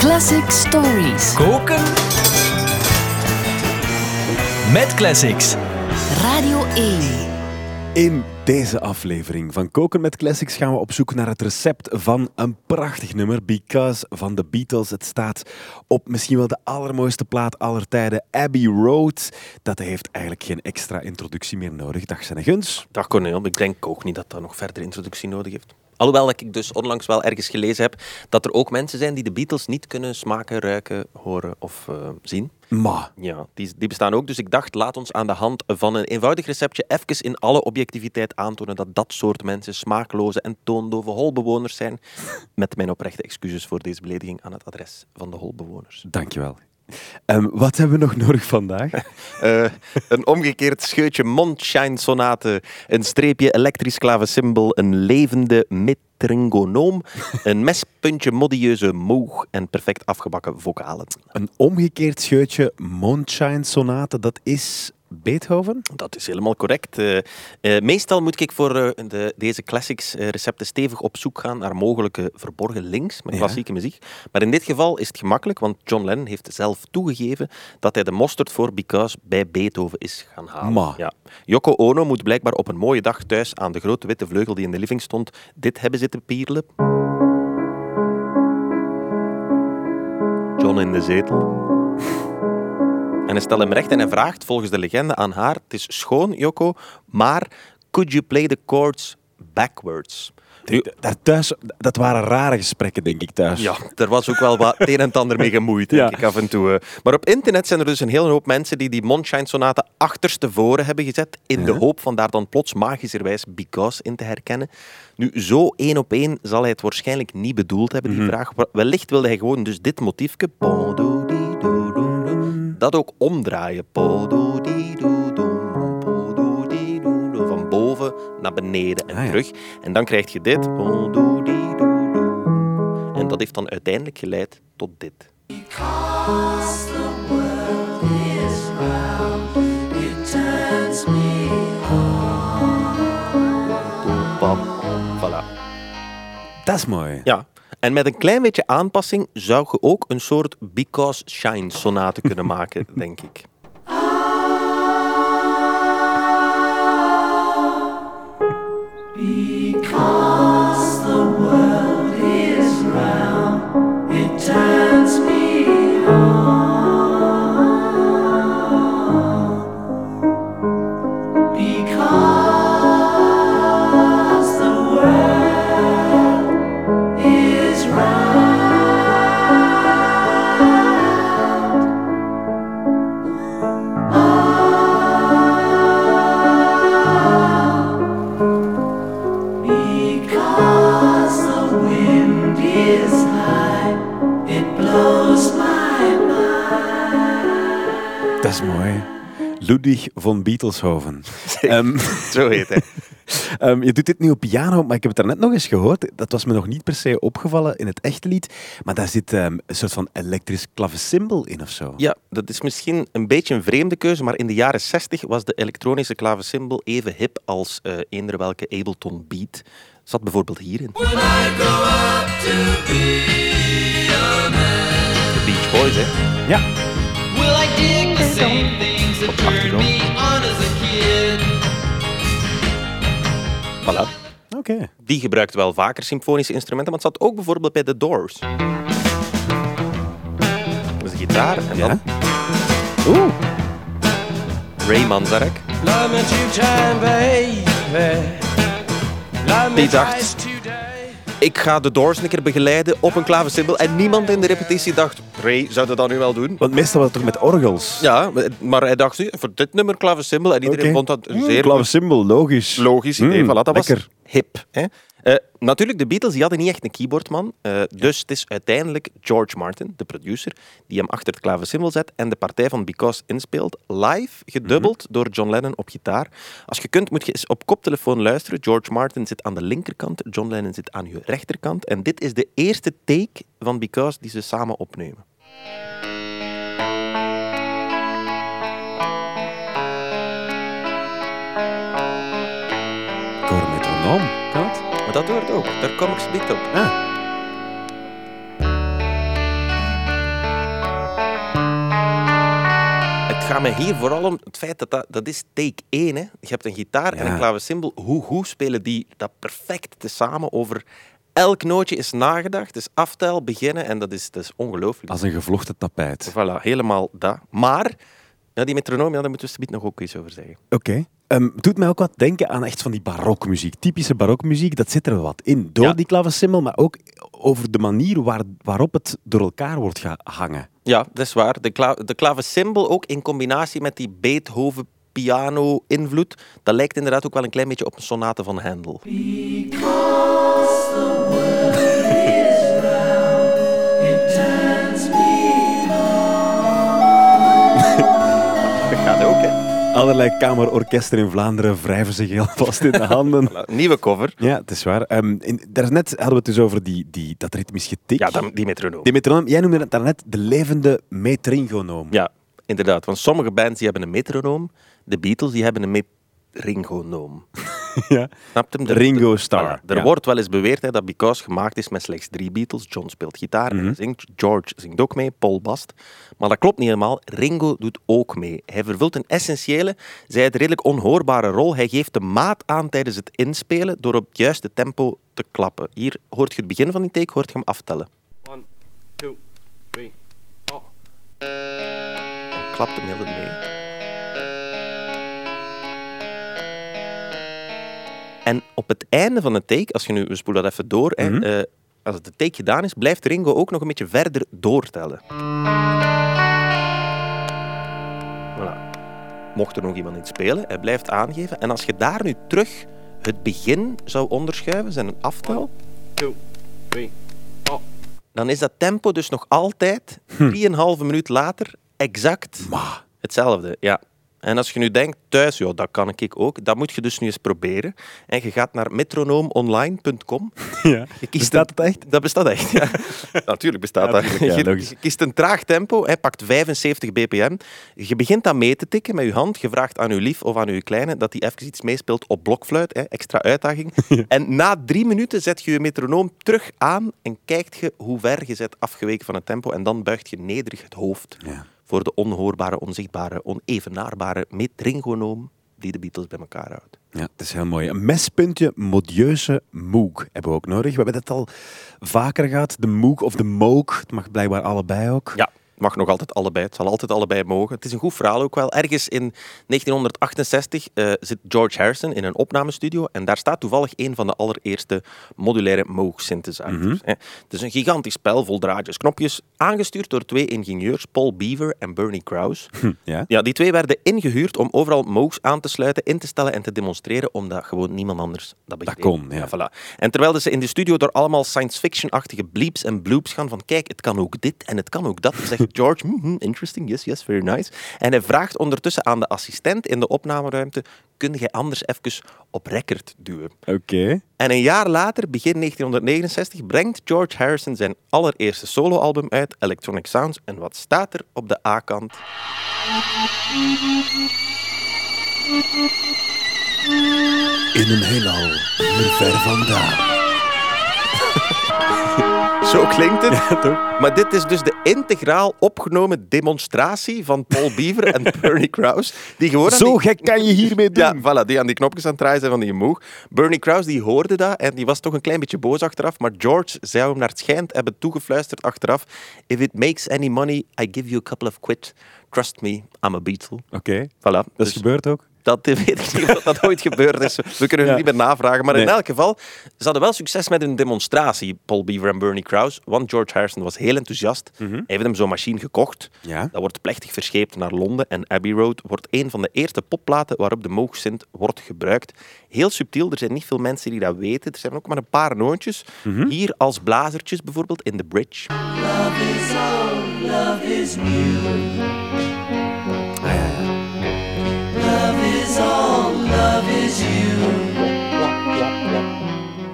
Classic Stories. Koken met classics. Radio 1. In deze aflevering van Koken met Classics gaan we op zoek naar het recept van een prachtig nummer, Because van de Beatles. Het staat op misschien wel de allermooiste plaat aller tijden, Abbey Road. Dat heeft eigenlijk geen extra introductie meer nodig. Dag Guns. Dag Cornel, ik denk ook niet dat dat nog verder introductie nodig heeft. Alhoewel dat ik dus onlangs wel ergens gelezen heb dat er ook mensen zijn die de Beatles niet kunnen smaken, ruiken, horen of uh, zien. Ma. Ja, die, die bestaan ook. Dus ik dacht, laat ons aan de hand van een eenvoudig receptje even in alle objectiviteit aantonen dat dat soort mensen smaakloze en toondove holbewoners zijn. Met mijn oprechte excuses voor deze belediging aan het adres van de holbewoners. Dankjewel. Um, wat hebben we nog nodig vandaag? uh, een omgekeerd scheutje Mondshine sonate, een streepje elektrisch klavecimbal, een levende metringonoom, een mespuntje modieuze moog en perfect afgebakken vocalen. Een omgekeerd scheutje Mondshine sonate, dat is Beethoven? Dat is helemaal correct. Uh, uh, meestal moet ik voor uh, de, deze classics recepten stevig op zoek gaan naar mogelijke verborgen links met klassieke ja. muziek. Maar in dit geval is het gemakkelijk, want John Lennon heeft zelf toegegeven dat hij de mosterd voor Because bij Beethoven is gaan halen. Ma. Ja. Yoko Ono moet blijkbaar op een mooie dag thuis aan de grote witte vleugel die in de living stond dit hebben zitten pierlen. John in de zetel. En hij stelt hem recht en hij vraagt volgens de legende aan haar: Het is schoon, Joko, maar could you play the chords backwards? Nu, daar thuis, dat waren rare gesprekken, denk ik, thuis. Ja, er was ook wel wat het een en ander mee gemoeid, denk ja. ik, af en toe. Maar op internet zijn er dus een hele hoop mensen die die Mondshine-sonate achterstevoren hebben gezet, in de hoop van daar dan plots magischerwijs Because in te herkennen. Nu, zo één op één zal hij het waarschijnlijk niet bedoeld hebben, die mm -hmm. vraag. Wellicht wilde hij gewoon dus dit motiefje dat ook omdraaien. Van boven naar beneden en ah, ja. terug. En dan krijg je dit. En dat heeft dan uiteindelijk geleid tot dit. Voilà. Dat is mooi. Ja. En met een klein beetje aanpassing zou je ook een soort Because Shine sonate kunnen maken, denk ik. Ludwig von Beetleshoven. um, Zo heet hij. um, je doet dit nu op piano, maar ik heb het daarnet nog eens gehoord. Dat was me nog niet per se opgevallen in het echte lied. Maar daar zit um, een soort van elektrisch klavecimbal in of zo. Ja, dat is misschien een beetje een vreemde keuze, maar in de jaren 60 was de elektronische klavecimbal even hip als uh, eender welke Ableton Beat. Zat bijvoorbeeld hierin. When I grow up to be a man, De Beach Boys, hè? Ja. Will I dig the same things that turned me on as a kid? Voilà. Oké. Okay. Die gebruikt wel vaker symfonische instrumenten, maar het zat ook bijvoorbeeld bij The Doors. Dat is een gitaar en Ja. dan Oeh. Ray Manzarek. Die dacht-. Ik ga The Doors een keer begeleiden op een klavecimbal. En niemand in de repetitie dacht, Ray, zou dat dan nu wel doen? Want meestal was het toch met orgels? Ja, maar hij dacht, voor dit nummer klavecimbal. En iedereen vond dat Mm, zeer Klavecimbal, logisch. logisch idee. Mm, voilà, dat lekker. was hip. Hè? Eh, natuurlijk, de Beatles die hadden niet echt een keyboardman. eh, dus het is uiteindelijk George Martin, de producer, die hem achter het klavecimbal zet en de partij van Because inspeelt. Live, gedubbeld door John Lennon op gitaar. Als je kunt, moet je eens op koptelefoon luisteren. George Martin zit aan de linkerkant, John Lennon zit aan je rechterkant. En dit is de eerste take van Because die ze samen opnemen. Ik dat hoort ook. Daar kom ik niet op. Het gaat me hier vooral om het feit dat dat, dat is take 1. Hè. Je hebt een gitaar en een klavecimbal. Hoe, hoe spelen die dat perfect tezamen over elk nootje is nagedacht. Dus aftel, beginnen en dat is, dat is ongelooflijk. Als een gevlochten tapijt. Voilà, helemaal dat. Maar, ja, die metronoom, ja, daar moeten we nog ook iets over zeggen. Oké het doet mij ook wat denken aan echt van die barokmuziek. Typische barokmuziek, dat zit er wat in. Door Ja. die klavecimbal, maar ook over de manier waar, waarop het door elkaar wordt gehangen. Ja, dat is waar. De, kla de ook in combinatie met die Beethoven piano-invloed, dat lijkt inderdaad ook wel een klein beetje op een sonate van Handel. Dat Allerlei kamerorkesten in Vlaanderen wrijven zich alvast in de handen. Nieuwe cover. Ja, het is waar. Ehm in, daarnet hadden we het dus over die, die, dat ritmisch getik. Ja, dan, die metronoom. Die metronoom, jij noemde het daarnet de levende metringonoom. Ja, inderdaad. Want sommige bands die hebben een metronoom. De Beatles die hebben een metringonoom. Ja. Hem? Ringo Starr, voilà. Er ja. wordt wel eens beweerd hè, dat Because gemaakt is met slechts drie Beatles. John speelt gitaar Mhm. en zingt. George zingt ook mee, Paul bast. Maar dat klopt niet helemaal. Ringo doet ook mee. Hij vervult een essentiële, zij het redelijk onhoorbare rol. Hij geeft de maat aan tijdens het inspelen door op het juiste tempo te klappen. Hier hoort je het begin van die take, hoort je hem aftellen. One, two, three, four. Klapt hem heel mee. En op het einde van de take, als je nu, we spoelen dat even door, hè, eh, als de take gedaan is, blijft Ringo ook nog een beetje verder doortellen. Voilà. Mocht er nog iemand iets spelen, hij blijft aangeven. En als je daar nu terug het begin zou onderschuiven, zijn een aftel, Two, three, four. dan is dat tempo dus nog altijd, 3,5 minuut later, exact Hetzelfde, ja. En als je nu denkt, thuis, ja, dat kan ik ook, dat moet je dus nu eens proberen. En je gaat naar metronoomonline.com. ja. Je Bestaat het echt? Dat bestaat echt, ja. Natuurlijk bestaat Ja, dat. ja, je, je kiest een traag tempo, hij pakt 75 bpm. Je begint dat mee te tikken met je hand. Je vraagt aan je lief of aan je kleine dat hij even iets meespeelt op blokfluit. Hè, extra uitdaging. En na drie minuten zet je je metronoom terug aan en kijkt je hoe ver je bent afgeweken van het tempo. En dan buigt je nederig het hoofd Ja. Voor de onhoorbare, onzichtbare, onevenaarbare metringonoom die de Beatles bij elkaar houdt. Ja, het is heel mooi. Een mespuntje modieuze moog hebben we ook nodig. We hebben het al vaker gehad. De moog of de moog. Het mag blijkbaar allebei ook. Ja, mag nog altijd allebei. Het zal altijd allebei mogen. Het is een goed verhaal ook wel. Ergens in 1968 eh, zit George Harrison in een opnamestudio en daar staat toevallig een van de allereerste modulaire Moog synthesizers. hè. Het is een gigantisch spel vol draadjes, knopjes, aangestuurd door twee ingenieurs, Paul Beaver en Bernie Krause. Ja? Ja, die twee werden ingehuurd om overal Moogs aan te sluiten, in te stellen en te demonstreren, omdat gewoon niemand anders dat begreep. kon, ja. voilà. En terwijl ze in de studio door allemaal science fiction-achtige bleeps en bloops gaan van kijk, het kan ook dit en het kan ook dat, zegt George, "Mhm, interesting, yes, yes, very nice. En hij vraagt ondertussen aan de assistent in de opnameruimte, kun jij anders even op record duwen? Oké. En een jaar later, begin 1969, brengt George Harrison zijn allereerste soloalbum uit, Electronic Sounds. En wat staat er op de A-kant? In een heelal, ver vandaan. Zo klinkt het. Ja, toch? Maar dit is dus de integraal opgenomen demonstratie van Paul Beaver en Bernie Krause. Die gewoon Zo die- gek kan je hiermee doen. Ja, voilà, die aan die knopjes aan het draaien zijn van die moog. Bernie Krause die hoorde dat en die was toch een klein beetje boos achteraf. Maar George zou hem naar het schijnt hebben toegefluisterd achteraf. If it makes any money, I give you a couple of quid. Trust me, I'm a Beatle. Oké. Voilà. Dat is Dus gebeurd ook? Dat weet ik niet of dat ooit gebeurd is. We kunnen Ja. het niet meer navragen. Maar in elk geval, ze hadden wel succes met hun demonstratie, Paul Beaver en Bernie Krause. Want George Harrison was heel enthousiast. Mhm. Hij heeft hem zo'n machine gekocht. Ja. Dat wordt plechtig verscheept naar Londen. En Abbey Road wordt een van de eerste popplaten waarop de Moog Synth wordt gebruikt. Heel subtiel, er zijn niet veel mensen die dat weten. Er zijn ook maar een paar noontjes. Mhm. Hier als blazertjes bijvoorbeeld in de bridge. Ah,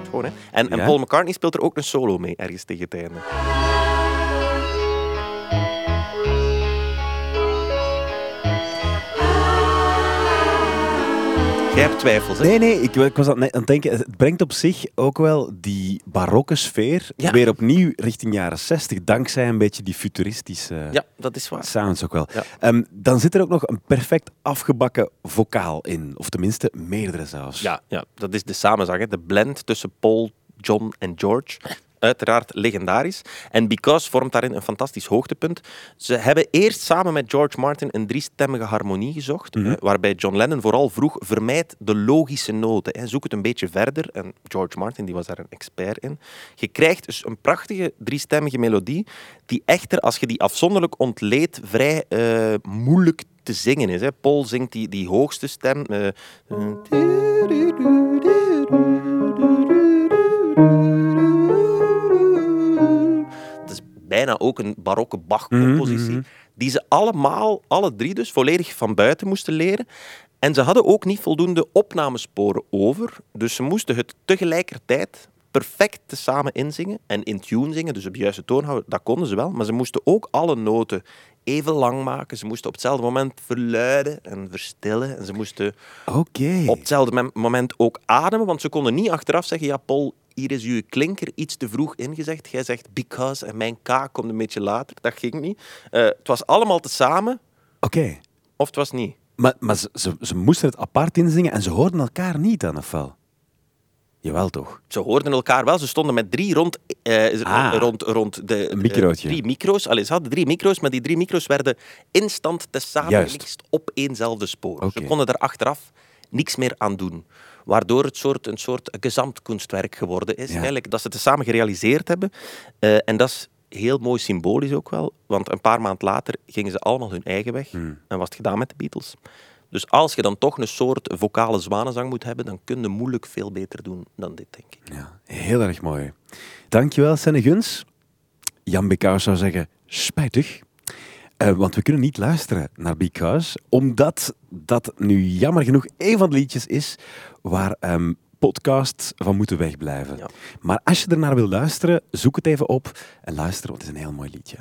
Gewoon, hè. En, en Ja. Paul McCartney speelt er ook een solo mee, ergens tegen het einde. Jij hebt twijfels, hè? Nee, nee, ik, ik was aan het denken, het brengt op zich ook wel die barokke sfeer Ja. weer opnieuw richting jaren 60, dankzij een beetje die futuristische Ja, dat is waar. sounds ook wel. Ja. Ehm, dan zit er ook nog een perfect afgebakken vocaal in, of tenminste meerdere zelfs. Ja, ja, dat is de samenzang, hè. de blend tussen Paul, John en George. Uiteraard legendarisch. En Because vormt daarin een fantastisch hoogtepunt. Ze hebben eerst samen met George Martin een driestemmige harmonie gezocht, Mhm. eh, waarbij John Lennon vooral vroeg, vermijd de logische noten. Hè. Zoek het een beetje verder. En George Martin die was daar een expert in. Je krijgt dus een prachtige driestemmige melodie, die echter, als je die afzonderlijk ontleedt, vrij eh, moeilijk te zingen is. Hè. Paul zingt die, die hoogste stem. eh, bijna ook een barokke Bach-compositie. Mhm, Die ze allemaal, alle drie dus, volledig van buiten moesten leren. En ze hadden ook niet voldoende opnamesporen over. Dus ze moesten het tegelijkertijd perfect tezamen inzingen en in tune zingen, dus op de juiste toon houden. Dat konden ze wel, maar ze moesten ook alle noten even lang maken. Ze moesten op hetzelfde moment verluiden en verstillen. En ze moesten op hetzelfde moment ook ademen, want ze konden niet achteraf zeggen, ja Paul, hier is uw klinker iets te vroeg ingezegd. Jij zegt because en mijn K komt een beetje later. Dat ging niet. Eh, het was allemaal tezamen, Oké. of het was niet. Maar, maar ze, ze, ze moesten het apart inzingen en ze hoorden elkaar niet dan, of wel? Jawel, toch? Ze hoorden elkaar wel. Ze stonden met drie rond, eh, Ah. rond, rond de Een microotje. eh, drie micro's. Allee, ze hadden drie micro's, maar die drie micro's werden instant tezamen Juist. gemixt op éénzelfde spoor. Ze konden er achteraf niks meer aan doen. Waardoor het soort, een soort gezamtkunstwerk geworden is. Ja. Eigenlijk dat ze het samen gerealiseerd hebben. Eh, en dat is heel mooi symbolisch ook wel. Want een paar maanden later gingen ze allemaal hun eigen weg. Hmm. En was het gedaan met de Beatles. Dus als je dan toch een soort vocale zwanenzang moet hebben, dan kun je moeilijk veel beter doen dan dit, denk ik. Ja, heel erg mooi. Dankjewel, Senne Guns. Jan Bekaus zou zeggen, spijtig. Eh, want we kunnen niet luisteren naar Because, omdat dat nu jammer genoeg een van de liedjes is waar ehm, podcasts van moeten wegblijven. Ja. Maar als je ernaar wil luisteren, zoek het even op en luister, want het is een heel mooi liedje.